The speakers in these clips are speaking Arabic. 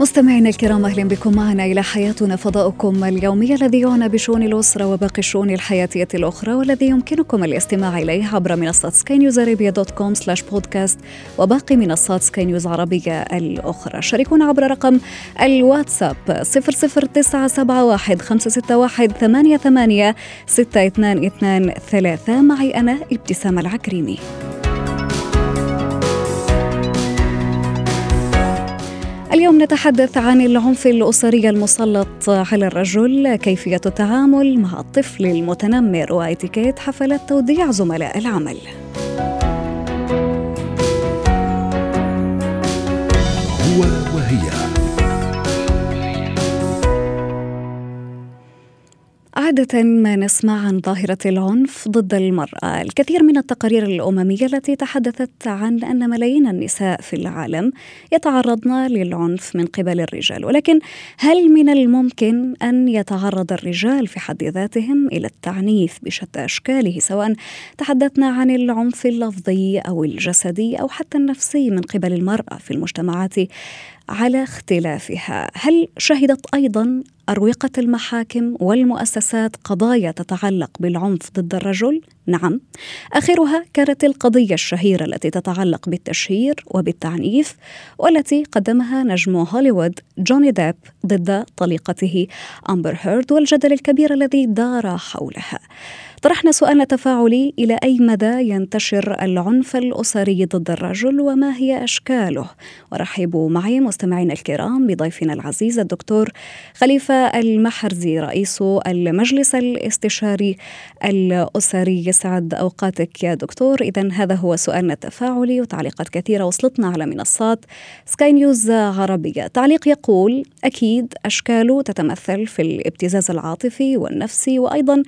مستمعينا الكرام أهلا بكم معنا إلى حياتنا فضاؤكم اليومي الذي يعنى بشؤون الأسرة وباقي الشؤون الحياتية الأخرى والذي يمكنكم الاستماع إليه عبر منصه Sky News Arabia dot com slash podcast وباقي منصات سكاي نيوز عربيه الأخرى. شاركونا عبر رقم الواتساب 00971 561 88 622 معي أنا ابتسام العكريمي. اليوم نتحدث عن العنف الأسري المسلط على الرجل كيفية التعامل مع الطفل المتنمر وإتيكيت حفلات توديع زملاء العمل. عادة ما نسمع عن ظاهرة العنف ضد المرأة، الكثير من التقارير الأممية التي تحدثت عن أن ملايين النساء في العالم يتعرضن للعنف من قبل الرجال، ولكن هل من الممكن أن يتعرض الرجال في حد ذاتهم إلى التعنيف بشتى أشكاله سواء تحدثنا عن العنف اللفظي أو الجسدي أو حتى النفسي من قبل المرأة في المجتمعات على اختلافها. هل شهدت أيضا أروقة المحاكم والمؤسسات قضايا تتعلق بالعنف ضد الرجل؟ نعم. آخرها كانت القضية الشهيرة التي تتعلق بالتشهير وبالتعنيف والتي قدمها نجم هوليوود جوني ديب ضد طليقته أمبر هيرد والجدل الكبير الذي دار حولها. طرحنا سؤال تفاعلي إلى أي مدى ينتشر العنف الأسري ضد الرجل وما هي أشكاله. ورحبوا معي مستمعينا الكرام بضيفنا العزيز الدكتور خليفة المحرزي رئيس المجلس الاستشاري الأسري. يسعد أوقاتك يا دكتور. إذا هذا هو سؤالنا التفاعلي وتعليقات كثيرة وصلتنا على منصات سكاي نيوز عربية. تعليق يقول أكيد أشكاله تتمثل في الابتزاز العاطفي والنفسي وأيضا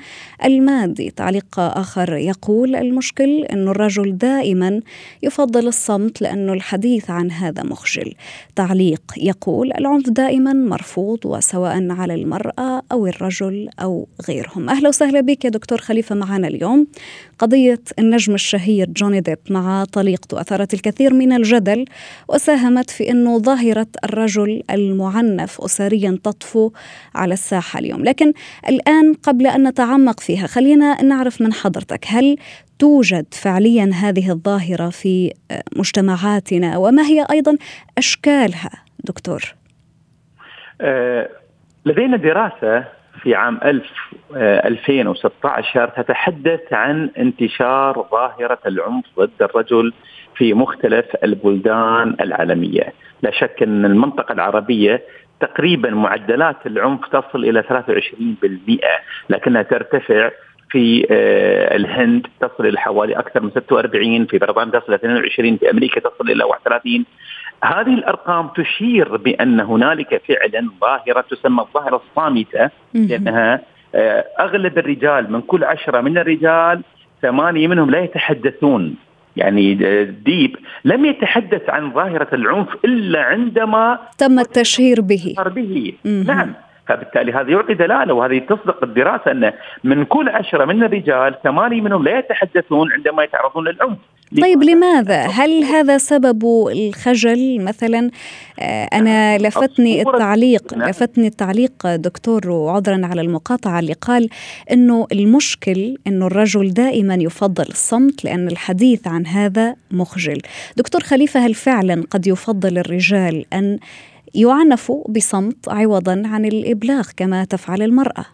المادي. السعودي تعليق آخر يقول المشكل أن الرجل دائما يفضل الصمت لأنه الحديث عن هذا مخجل. تعليق يقول العنف دائما مرفوض وسواء على المرأة أو الرجل أو غيرهم. أهلا وسهلا بك يا دكتور خليفة معنا اليوم. قضية النجم الشهير جوني ديب مع طليقته أثارت الكثير من الجدل وساهمت في أنه ظاهرة الرجل المعنف أسريا تطفو على الساحة اليوم. لكن الآن قبل أن نتعمق فيها خلينا نعرف من حضرتك هل توجد فعليا هذه الظاهرة في مجتمعاتنا؟ وما هي أيضا أشكالها دكتور؟ آه لدينا دراسة في عام 1000 2016 تتحدث عن انتشار ظاهرة العنف ضد الرجل في مختلف البلدان العالمية. لا شك أن المنطقة العربية تقريبا معدلات العنف تصل إلى 23% لكنها ترتفع في الهند تصل إلى حوالي أكثر من 46 في بريطانيا تصل إلى 22 في أمريكا تصل إلى 31 هذه الأرقام تشير بأن هنالك فعلا ظاهرة تسمى الظاهرة الصامتة لأنها أغلب الرجال من كل عشرة من الرجال ثمانية منهم لا يتحدثون. يعني ديب لم يتحدث عن ظاهرة العنف إلا عندما تم التشهير به. به. نعم. فبالتالي هذا يعطي دلالة وهذه تصدق الدراسة أن من كل عشرة من الرجال ثمانية منهم لا يتحدثون عندما يتعرضون للعنف. طيب لماذا؟ هل هذا سبب الخجل مثلا؟ أنا لفتني التعليق لفتني التعليق دكتور وعذرا على المقاطعة اللي قال إنه المشكل إنه الرجل دائما يفضل الصمت لأن الحديث عن هذا مخجل. دكتور خليفة هل فعلا قد يفضل الرجال أن يعنفوا بصمت عوضا عن الإبلاغ كما تفعل المرأة.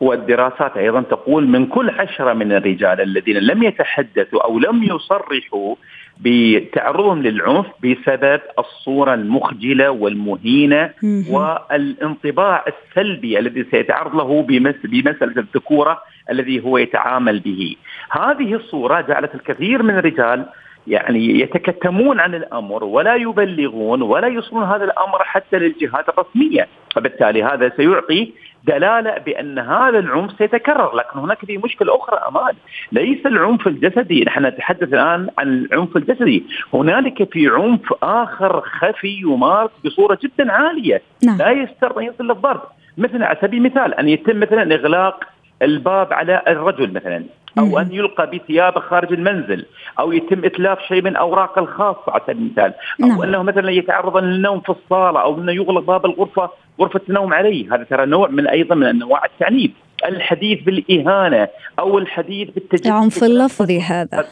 والدراسات أيضا تقول من كل عشرة من الرجال الذين لم يتحدثوا أو لم يصرحوا بتعرضهم للعنف بسبب الصورة المخجلة والمهينة والانطباع السلبي الذي سيتعرض له بمسألة الذكورة الذي هو يتعامل به. هذه الصورة جعلت الكثير من الرجال يعني يتكتمون عن الأمر ولا يبلغون ولا يوصلون هذا الأمر حتى للجهات الرسمية، فبالتالي هذا سيعطي دلالة بأن هذا العنف سيتكرر لكن هناك في مشكلة أخرى أمان. ليس العنف الجسدي نحن نتحدث الآن عن العنف الجسدي. هنالك في عنف آخر خفي يمارس بصورة جدا عالية. نعم. لا يستر ان يصل للضرب. مثل على سبيل المثال أن يتم مثلا إغلاق الباب على الرجل مثلا. أو أن يلقى بثيابه خارج المنزل أو يتم إتلاف شيء من اوراقه الخاصه على سبيل المثال. أو نعم. أنه مثلا يتعرض للنوم في الصالة أو أنه يغلق باب الغرفة غرفة النوم عليه. هذا ترى نوع من أيضا من أنواع التعنيف. الحديث بالإهانة أو الحديث بالتجسس العنف اللفظي هذا.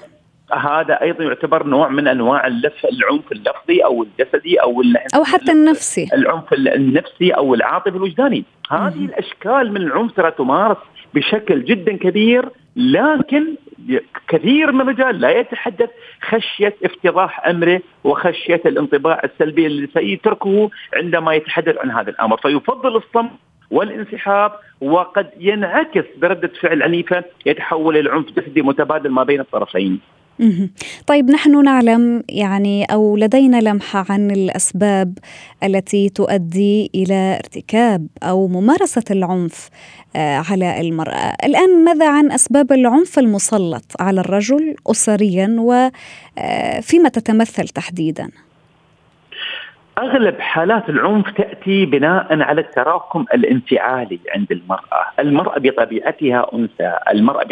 هذا أيضا يعتبر نوع من أنواع اللف العنف اللفظي أو الجسدي أو أو حتى النفسي. العنف النفسي أو العاطفي الوجداني. هذه الأشكال من العنف ترى تمارس بشكل جدا كبير لكن كثير من الرجال لا يتحدث خشية افتضاح أمره وخشية الانطباع السلبي اللي سيتركه عندما يتحدث عن هذا الأمر فيفضل الصمت والانسحاب وقد ينعكس بردة فعل عنيفة يتحول إلى عنف جسدي متبادل ما بين الطرفين. طيب نحن نعلم يعني أو لدينا لمحة عن الأسباب التي تؤدي إلى ارتكاب أو ممارسة العنف آه، على المرأة، الآن ماذا عن أسباب العنف المسلط على الرجل اسريا وفيما آه، تتمثل تحديدا؟ أغلب حالات العنف تأتي بناء على التراكم الانفعالي عند المرأة، المرأة بطبيعتها أنثى، المرأة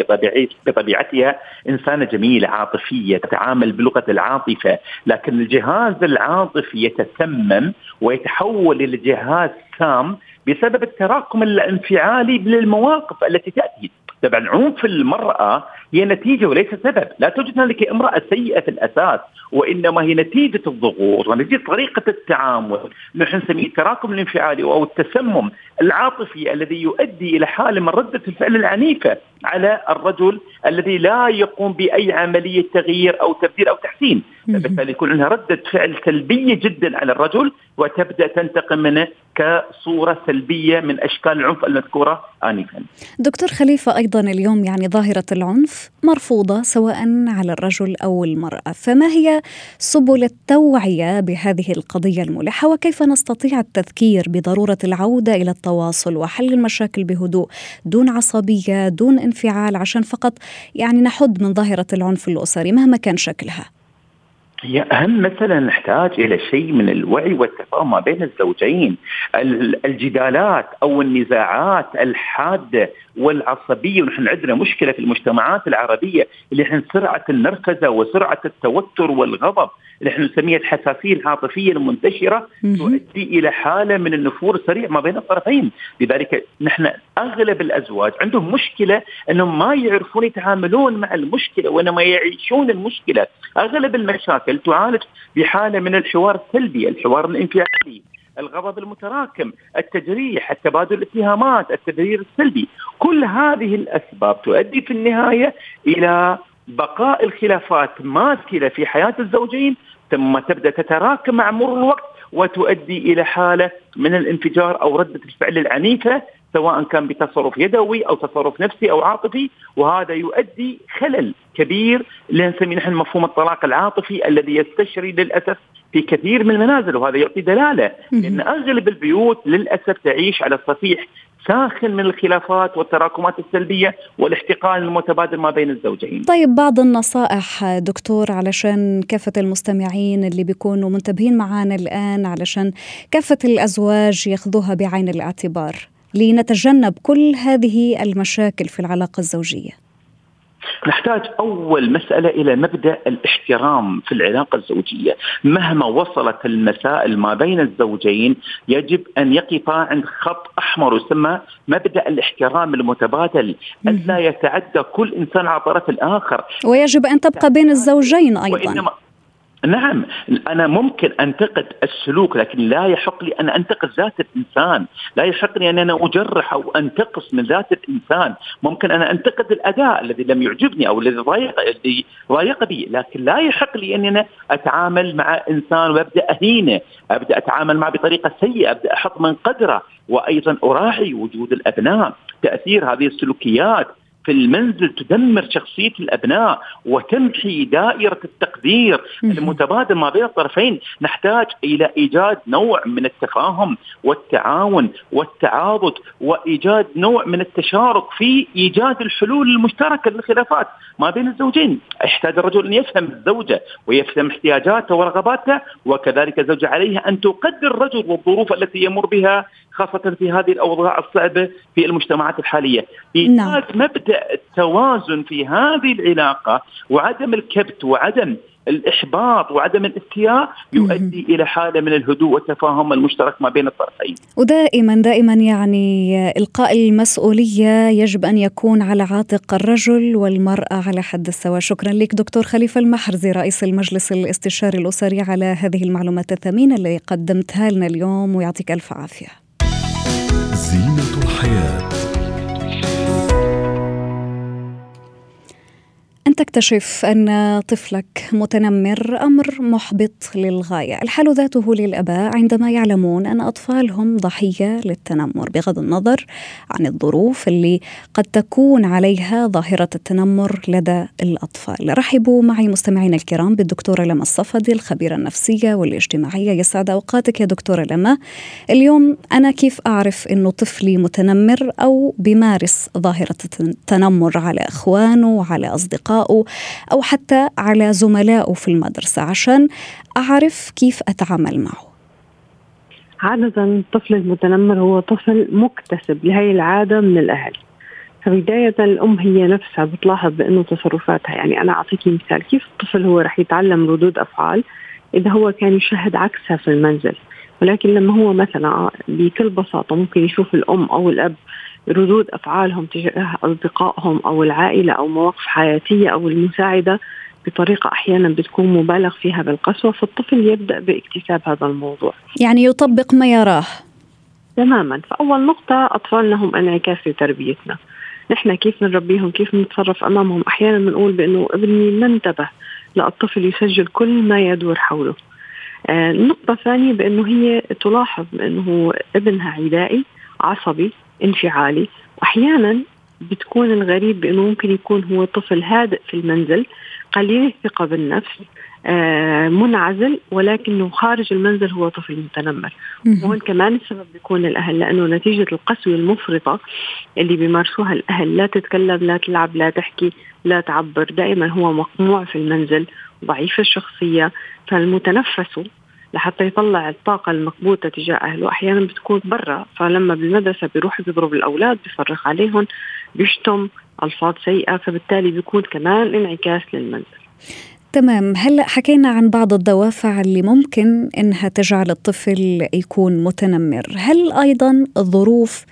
بطبيعتها إنسانة جميلة عاطفية تتعامل بلغة العاطفة، لكن الجهاز العاطفي يتسمم ويتحول إلى جهاز سام بسبب التراكم الانفعالي للمواقف التي تأتي. طبعا عنف المرأة هي نتيجة وليس سبب. لا توجد هنالك امرأة سيئة في الأساس وإنما هي نتيجة الضغوط ونتيجة طريقة التعامل نحن نسميه التراكم الانفعالي أو التسمم العاطفي الذي يؤدي إلى حالة من ردة الفعل العنيفة. على الرجل الذي لا يقوم بأي عملية تغيير أو تبديل أو تحسين. بالتالي يكون عندها ردة فعل سلبية جدا على الرجل وتبدأ تنتقم منه كصورة سلبية من أشكال العنف المذكورة آنفا. دكتور خليفة أيضا اليوم يعني ظاهرة العنف مرفوضة سواء على الرجل أو المرأة. فما هي سبل التوعية بهذه القضية الملحة؟ وكيف نستطيع التذكير بضرورة العودة إلى التواصل؟ وحل المشاكل بهدوء دون عصبية دون انفعال؟ عشان فقط يعني نحد من ظاهرة العنف الأسري مهما كان شكلها. هي أهم مثلا نحتاج إلى شيء من الوعي والتفاهم ما بين الزوجين. الجدالات أو النزاعات الحادة والعصبية ونحن عندنا مشكلة في المجتمعات العربية اللي إحنا سرعة النرفزه وسرعة التوتر والغضب. اللي إحنا نسميها الحساسية العاطفية المنتشرة تؤدي إلى حالة من النفور السريع ما بين الطرفين، لذلك نحن أغلب الأزواج عندهم مشكلة أنهم ما يعرفون يتعاملون مع المشكلة وإنما يعيشون المشكلة، أغلب المشاكل تعالج بحالة من الحوار السلبي، الحوار الانفعالي، الغضب المتراكم التجريح التبادل الاتهامات التبرير السلبي. كل هذه الأسباب تؤدي في النهاية إلى بقاء الخلافات ماثلة في حياة الزوجين ثم تبدأ تتراكم مع مرور الوقت وتؤدي إلى حالة من الانفجار أو ردة الفعل العنيفة سواء كان بتصرف يدوي أو تصرف نفسي أو عاطفي وهذا يؤدي خلل كبير اللي نسميه نحن مفهوم الطلاق العاطفي الذي يستشري للأسف في كثير من المنازل وهذا يعطي دلالة لأن أغلب البيوت للأسف تعيش على صفيح ساخن من الخلافات والتراكمات السلبية والاحتقان المتبادل ما بين الزوجين. طيب بعض النصائح دكتور علشان كافة المستمعين اللي بيكونوا منتبهين معنا الآن علشان كافة الأزواج يأخذوها بعين الاعتبار لنتجنب كل هذه المشاكل في العلاقة الزوجية. نحتاج أول مسألة إلى مبدأ الاحترام في العلاقة الزوجية، مهما وصلت المسائل ما بين الزوجين يجب أن يقفا عند خط أحمر يسمى مبدأ الاحترام المتبادل، الا يتعدى كل إنسان على طرف الآخر. ويجب أن تبقى بين الزوجين أيضا. وإنما نعم أنا ممكن أنتقد السلوك لكن لا يحق لي أن أنتقد ذات الإنسان، لا يحق لي أن أنا أجرح أو أنتقص من ذات الإنسان، ممكن أنا أنتقد الأداء الذي لم يعجبني أو الذي ضايق الذي ضايق بي، لكن لا يحق لي اني أنا أتعامل مع إنسان وأبدأ أهينه، أبدأ أتعامل معه بطريقة سيئة، أبدأ أحط من قدره، وأيضا أراعي وجود الأبناء، تأثير هذه السلوكيات في المنزل تدمر شخصية الأبناء وتمحي دائرة التقدير المتبادل ما بين الطرفين. نحتاج إلى إيجاد نوع من التفاهم والتعاون والتعاضد وإيجاد نوع من التشارك في إيجاد الحلول المشتركة للخلافات ما بين الزوجين. يحتاج الرجل أن يفهم الزوجة ويفهم احتياجاتها ورغباتها وكذلك الزوجة عليها أن تقدر الرجل والظروف التي يمر بها خاصة في هذه الأوضاع الصعبة في المجتمعات الحالية إيجاد نعم. مبدأ التوازن في هذه العلاقة وعدم الكبت وعدم الإحباط وعدم الاستياء يؤدي إلى حالة من الهدوء والتفاهم المشترك ما بين الطرفين. ودائما دائما يعني إلقاء المسؤولية يجب أن يكون على عاتق الرجل والمرأة على حد السواء، شكرا لك دكتور خليفة المحرزي رئيس المجلس الاستشاري الأسري على هذه المعلومات الثمينة اللي قدمتها لنا اليوم ويعطيك ألف عافية. زينة الحياة. أن تكتشف أن طفلك متنمر أمر محبط للغاية. الحال ذاته للأباء عندما يعلمون أن أطفالهم ضحية للتنمر بغض النظر عن الظروف اللي قد تكون عليها ظاهرة التنمر لدى الأطفال. رحبوا معي مستمعينا الكرام بالدكتورة لما الصفدي الخبيرة النفسية والاجتماعية. يسعد أوقاتك يا دكتورة لما اليوم أنا كيف أعرف أنه طفلي متنمر أو بيمارس ظاهرة التنمر على إخوانه وعلى أصدقائه؟ أصدقائه أو حتى على زملائه في المدرسة عشان أعرف كيف أتعامل معه. عادة الطفل المتنمر هو طفل مكتسب لهي العادة من الأهل. فبداية الأم هي نفسها بتلاحظ بأنه تصرفاتها يعني أنا أعطيك مثال كيف الطفل هو رح يتعلم ردود أفعال إذا هو كان يشاهد عكسها في المنزل؟ ولكن لما هو مثلا بكل بساطة ممكن يشوف الأم أو الأب ردود أفعالهم تجاه أصدقائهم أو العائلة أو مواقف حياتية أو المساعدة بطريقة أحيانا بتكون مبالغ فيها بالقسوه فالطفل يبدأ باكتساب هذا الموضوع. يعني يطبق ما يراه. تماما، فأول نقطة اطفالنا هم انعكاس لتربيتنا. نحن كيف نربيهم كيف نتصرف أمامهم أحيانا بنقول بأنه ابني ما انتبه لا الطفل يسجل كل ما يدور حوله. آه النقطة الثانية بأنه هي تلاحظ بأنه ابنها عدائي عصبي انفعالي. وأحيانا بتكون الغريب بأنه ممكن يكون هو طفل هادئ في المنزل قليل الثقة بالنفس آه منعزل ولكنه خارج المنزل هو طفل متنمر. وهون كمان السبب بيكون الأهل لأنه نتيجة القسوة المفرطة اللي بيمارسوها الأهل لا تتكلم لا تلعب لا تحكي لا تعبر دائما هو مقموع في المنزل ضعيف الشخصية. فالمتنفس لحتى يطلع الطاقة المكبوتة تجاه أهله. أحيانا بتكون برا فلما بالمدرسة بيروح بيضرب الأولاد بيفرق عليهم بيشتم ألفاظ سيئة فبالتالي بيكون كمان انعكاس للمنزل. تمام. هلا حكينا عن بعض الدوافع اللي ممكن إنها تجعل الطفل يكون متنمر. هل أيضا الظروف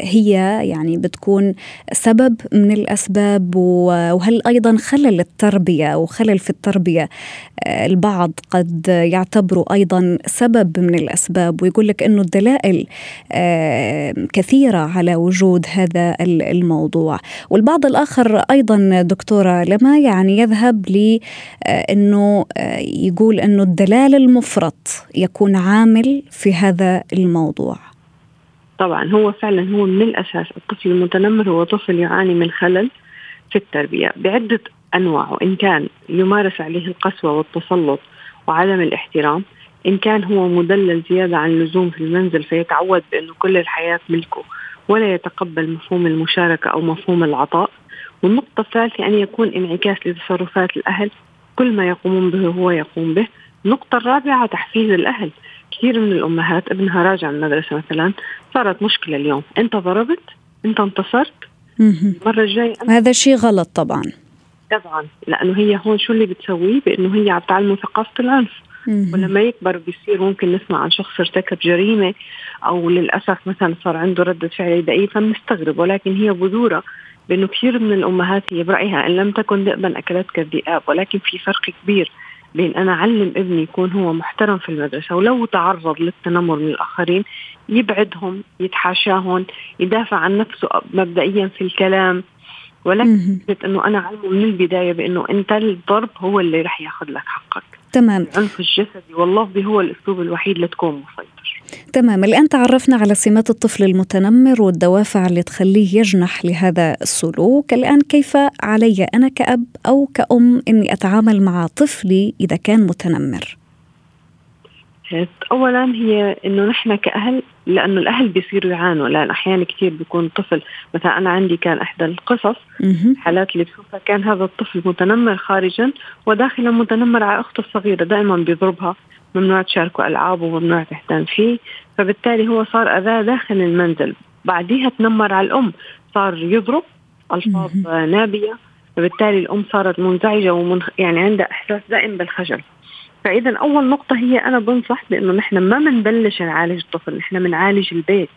هي يعني بتكون سبب من الأسباب وهل أيضا خلل التربية أو خلل في التربية آه، البعض قد يعتبروا أيضا سبب من الأسباب ويقول لك إنه الدلائل آه، كثيرة على وجود هذا الموضوع. والبعض الآخر أيضا دكتورة لما يعني يذهب لأنه يقول إنه الدلال المفرط يكون عامل في هذا الموضوع. طبعا هو فعلا هو من الأساس الطفل المتنمر هو طفل يعاني من خلل في التربية بعدة أنواع وإن كان يمارس عليه القسوة والتسلط وعدم الاحترام إن كان هو مدلل زيادة عن اللزوم في المنزل فيتعود بأنه كل الحياة ملكه ولا يتقبل مفهوم المشاركة أو مفهوم العطاء. والنقطة الثالثة أن يكون انعكاس لتصرفات الأهل كل ما يقومون به هو يقوم به. النقطة الرابعة تحفيز الأهل. كثير من الأمهات ابنها راجع من المدرسة مثلا صارت مشكلة اليوم. أنت ضربت أنت انتصرت المرة الجاية هذا شيء غلط طبعا. طبعا لأنه هي هون شو اللي بتسويه؟ بأنه هي عم تعلمه ثقافة العنف. ولما يكبر بيصير ممكن نسمع عن شخص ارتكب جريمة أو للأسف مثلا صار عنده رده فعل عدائيه فبنستغرب. ولكن هي بذورة بأنه كثير من الأمهات هي برأيها إن لم تكن ذئبا أكلتك الذئاب ولكن في فرق كبير. بين أنا أعلم ابني يكون هو محترم في المدرسة ولو تعرض للتنمر من الآخرين يبعدهم يتحاشاهم يدافع عن نفسه مبدئيا في الكلام. ولكن إنه أنا أعلمه من البداية بإنه أنت الضرب هو اللي رح ياخذ لك حقك. تمام. العنف الجسدي واللفظي هو الأسلوب الوحيد لتكون مسيطر. تمام. الآن تعرفنا على سمات الطفل المتنمر والدوافع اللي تخليه يجنح لهذا السلوك. الآن كيف علي أنا كأب أو كأم أني أتعامل مع طفلي إذا كان متنمر؟ اولا هي إنه نحن كأهل لأنه الأهل بيصيروا يعانوا. لأن أحيانا كثير بيكون طفل مثلا أنا عندي كان إحدى القصص حالات اللي بشوفها كان هذا الطفل متنمر خارجا وداخلا متنمر على أخته الصغيرة دائما بيضربها ممنوع تشاركوا العاب وممنوع تهتم فيه. فبالتالي هو صار اذاه داخل المنزل. بعديها تنمر على الأم صار يضرب ألفاظ نابية. فبالتالي الأم صارت منزعجة ومن يعني عندها إحساس دائم بالخجل. فاذا أول نقطة هي أنا بنصح بأنه نحن ما بنبلش نعالج الطفل نحن بنعالج البيت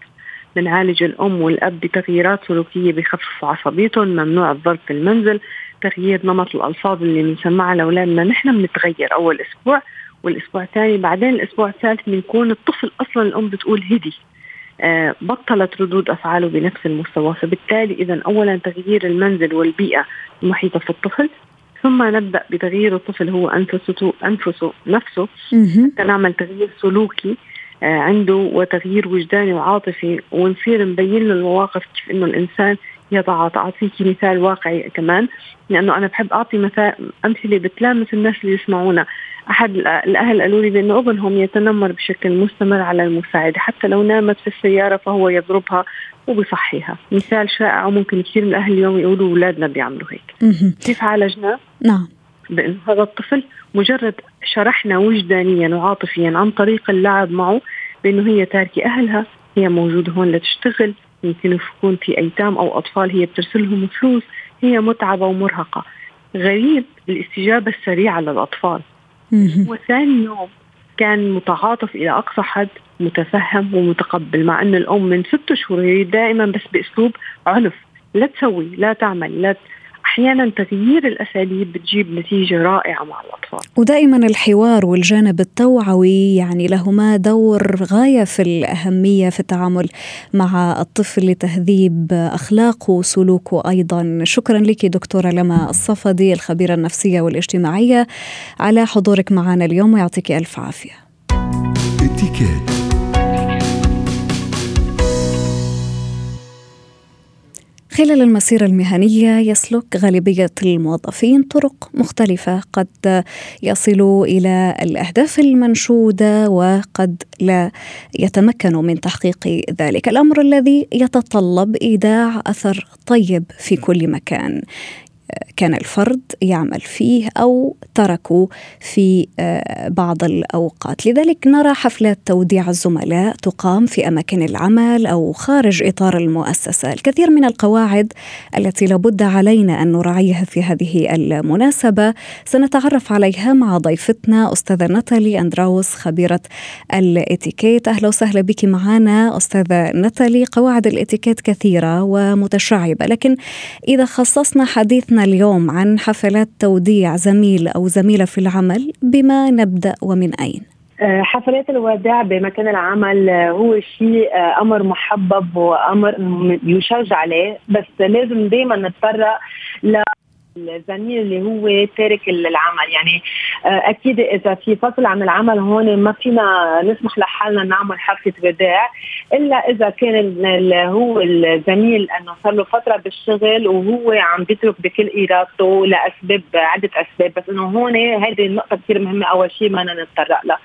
بنعالج الأم والأب بتغييرات سلوكية بخففوا عصبيتهم ممنوع الضرب في المنزل تغيير نمط الألفاظ اللي بنسمعها لأولادنا نحن بنتغير أول أسبوع والأسبوع الثاني بعدين الأسبوع الثالث بنكون الطفل أصلا الأم بتقول هدي آه بطلت ردود أفعاله بنفس المستوى فبالتالي اذا اولا تغيير المنزل والبيئة المحيطة في الطفل ثم نبدأ بتغيير الطفل هو أنفسه أنفسه نفسه. حتى نعمل تغيير سلوكي آه، عنده وتغيير وجداني وعاطفي ونصير نبين له المواقف كيف إنه الإنسان يضع اعطيكي مثال واقعي كمان. لأنه أنا بحب أعطي مثال أمثلة بتلامس الناس اللي يسمعونا. أحد الأهل قالوا لي بأنه ابنهم يتنمر بشكل مستمر على المساعدة حتى لو نامت في السيارة فهو يضربها. وبصحيها مثال شائع وممكن كثير من الاهل اليوم يقولوا اولادنا بيعملوا هيك. كيف عالجناه؟ نعم. بانه هذا الطفل مجرد شرحنا وجدانيا وعاطفيا عن طريق اللعب معه بإنه هي تاركة أهلها هي موجودة هون لتشتغل يمكن يكون في أيتام أو أطفال هي بترسلهم فلوس هي متعبة ومرهقة. غريب الاستجابة السريعة للأطفال. وثاني يوم كان متعاطف إلى أقصى حد متفهم ومتقبل مع إن الأم من ست شهور دائما بس بأسلوب عنف. لا تسوي لا تعمل لا أحيانا تغيير الأساليب بتجيب نتيجة رائعة مع الأطفال. ودائما الحوار والجانب التوعوي يعني لهما دور غاية في الأهمية في التعامل مع الطفل لتهذيب أخلاقه وسلوكه أيضا. شكرا لك دكتورة لما الصفدي الخبيرة النفسية والاجتماعية على حضورك معنا اليوم ويعطيك ألف عافية. خلال المسيرة المهنية يسلك غالبية الموظفين طرق مختلفة قد يصلوا إلى الأهداف المنشودة وقد لا يتمكنوا من تحقيق ذلك. الأمر الذي يتطلب إيداع أثر طيب في كل مكان. كان الفرد يعمل فيه أو تركوا في آه، بعض الأوقات، لذلك نرى حفلات توديع الزملاء تقام في أماكن العمل أو خارج إطار المؤسسة، الكثير من القواعد التي لابد علينا أن نراعيها في هذه المناسبة سنتعرف عليها مع ضيفتنا أستاذة ناتالي أندراوس خبيرة الإتيكيت، أهلا وسهلا بك معنا أستاذة ناتالي، قواعد الإتيكيت كثيرة ومتشعبة، لكن إذا خصصنا حديثنا اليوم عن حفلات توديع زميل أو زميلة في العمل بما نبدأ ومن أين؟ آه، حفلات الوداع بمكان العمل آه، هو شيء آه، أمر محبب وأمر يشجع عليه بس لازم دائما نتطرق الزميل اللي هو تارك العمل. يعني أكيد إذا في فصل عن العمل هون ما فينا نسمح لحالنا نعمل حفله وداع إلا إذا كان هو الزميل إنه صار له فترة بالشغل وهو عم بيترك بكل إرادته لأسباب عدة أسباب. بس إنه هون هذه النقطة كثير مهمة أول شيء ما نتطرق لها.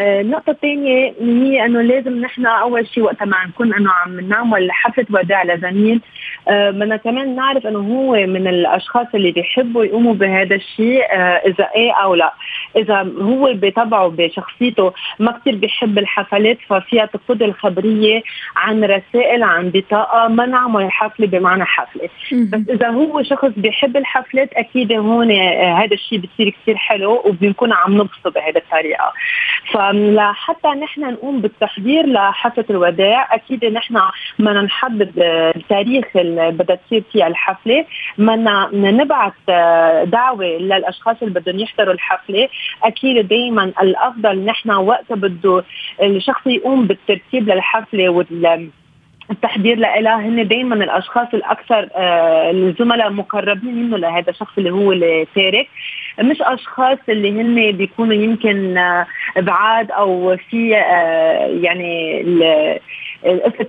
آه، النقطة الثانية هي إنه لازم نحن أول شيء وقت ما نكون إنه عم نعمل حفلة وداع لزميل آه، بدنا كمان نعرف إنه هو من الأشخاص اللي بيحبوا يقوموا بهذا الشيء آه، إذا إيه أو لا. إذا هو بطبعه بشخصيته ما كثير بيحب الحفلات ففيها تفقد الخبرية عن رسائل عن بطاقة ما نعمل حفلة بمعنى حفلة. بس إذا هو شخص بيحب الحفلات أكيد هون هذا الشيء بصير كثير حلو وبنكون عم نبسط بهذه الطريقة. فلحتى نحن نقوم بالتحضير لحفلة الوداع أكيد نحن بدنا نحدد اللي بدها تصير فيها الحفلة. بدنا نبعث دعوة للأشخاص اللي بدهم يحضروا الحفلة. أكيد دائما الأفضل نحن وقت بده الشخص يقوم بالترتيب للحفلة وال التحضير لها هن دائما الأشخاص الأكثر آه الزملاء مقربين منه لهذا الشخص اللي هو التارك. مش أشخاص اللي هن بيكونوا يمكن بعاد أو في يعني قصه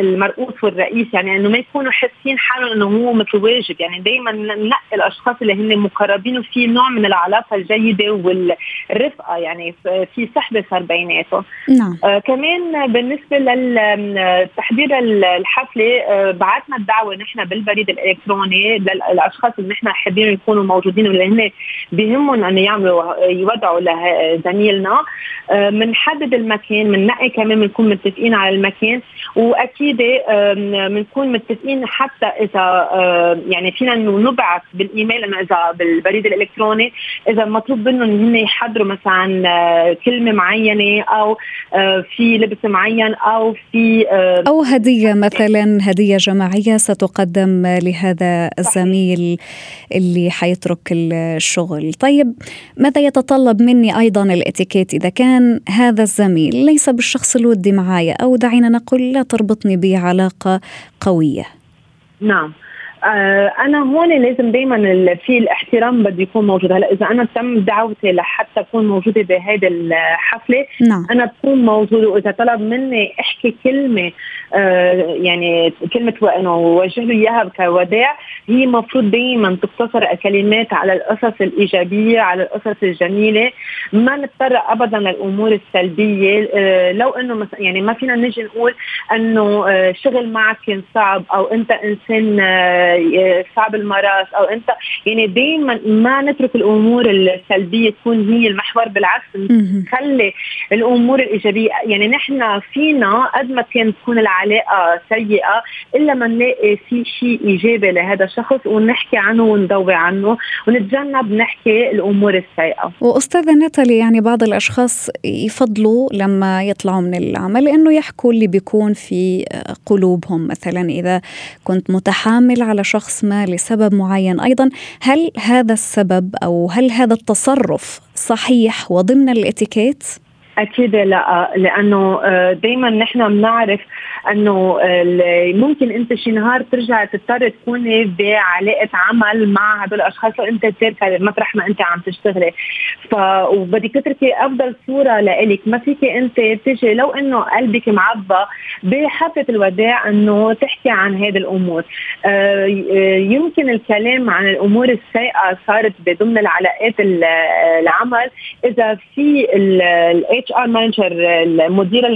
المرؤوس والرئيس يعني إنه ما يكونوا حاسين حالهم إنه هو مثل واجب. يعني دائما ننقي الأشخاص اللي هن مقربين وفي نوع من العلاقة الجيدة والرفقة يعني في صحبه صار بيناتهم. نعم. آه كمان بالنسبة للتحضير الحفلة آه بعثنا الدعوة نحن بالبريد الإلكتروني للأشخاص اللي نحن حابين يكونوا موجودين واللي هن بهمهم إنه يعملوا يودعوا لزميلنا بنحدد آه المكان بننقي كمان بنكون متفقين على المكان. المكان وأكيد بنكون متفقين حتى إذا يعني فينا نبعث بالإيميل إنه إذا بالبريد الإلكتروني إذا مطلوب منهم هن يحضروا مثلا آه، كلمة معينة أو آه، في لبس معين أو في أو هدية مثلا هدية جماعية ستقدم لهذا الزميل اللي حيترك الشغل. طيب ماذا يتطلب مني أيضا الإتيكيت إذا كان هذا الزميل ليس بالشخص الودي معايا أو دعينا نقول لا تربطني به علاقة قوية. نعم. آه أنا هون لازم دائما في الاحترام بده يكون موجود. هلأ إذا أنا تم دعوتي لحتى أكون موجودة بهيدي الحفلة نعم. أنا بكون موجوده وإذا طلب مني أحكي كلمة آه يعني كلمة إنه وجه له إياها كوداع هي المفروض دائما تقتصر الكلمات على القصص الإيجابية على القصص الجميلة. ما نتطرق ابدا للأمور السلبية. آه لو إنه مثلا يعني ما فينا نجي نقول إنه آه شغل معك كان صعب أو أنت إنسان صعب المراس أو أنت يعني دائما ما نترك الأمور السلبية تكون هي المحور بالعكس نخلي الأمور الإيجابية. يعني نحن فينا قد ما كانت تكون العلاقة سيئة إلا ما نلاقي في شيء إيجابي لهذا الشخص ونحكي عنه ونضوي عنه ونتجنب نحكي الأمور السيئة. وأستاذة ناتالي يعني بعض الأشخاص يفضلوا لما يطلعوا من العمل إنه يحكوا اللي بيكون في قلوبهم. مثلا إذا كنت متحامل على شخص ما لسبب معين أيضا هل هذا السبب أو هل هذا التصرف صحيح وضمن الاتيكيت؟ أكيد لا لأنه آه، دائما نحن بنعرف إنه ممكن أنت شي نهار ترجع تضطر تكوني بعلاقة عمل مع هدول الأشخاص وأنت تاركه مطرح ما أنت عم تشتغلي. ف وبدك تتركي أفضل صورة لإلك. ما فيك أنت تيجي لو إنه قلبك معبى بحفله الوداع إنه تحكي عن هذه الأمور. آه، يمكن الكلام عن الأمور السيئة صارت ضمن العلاقات العمل. إذا في ال HR manager المدير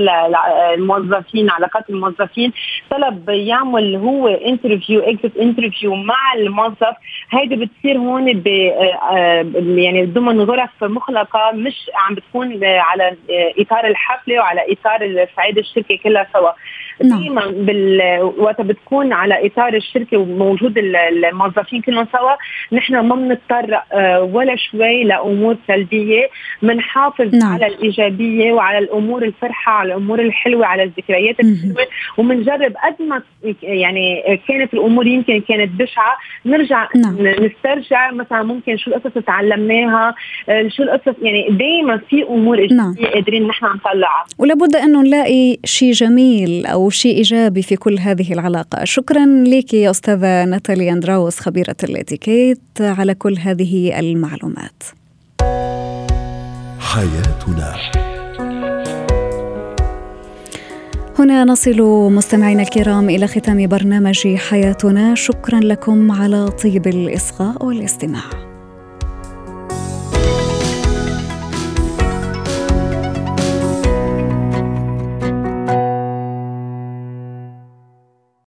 الموظفين علاقات الموظفين طلب يعمل هو interview exit interview مع الموظف هيدي بتصير هون ب آه، يعني ضمن غرف مغلقه مش عم بتكون على إطار الحفلة وعلى إطار صعيد الشركة كلها سوا. دائما بال... وقت بتكون على إطار الشركة وموجود الموظفين كلهم سوا نحن ما بنضطر آه، ولا شوي لأمور سلبية بنحافظ نعم. على الإيجابية وعلى الأمور الفرحة على الأمور الحلوة على الذكريات الحلوة وبنجرب قد ما يعني كانت الأمور يمكن كانت بشعة نرجع نعم. نسترجع مثلا ممكن شو القصص تعلمناها آه، شو القصص يعني دائما في أمور إيجابية نعم. قادرين نحن نطلعها ولابد انه نلاقي شيء جميل أو شيء إيجابي في كل هذه العلاقة. شكرا لك يا أستاذة ناتالي أندراوس خبيرة الإتيكيت على كل هذه المعلومات. حياتنا. هنا نصل مستمعينا الكرام إلى ختام برنامج حياتنا. شكرا لكم على طيب الإصغاء والاستماع.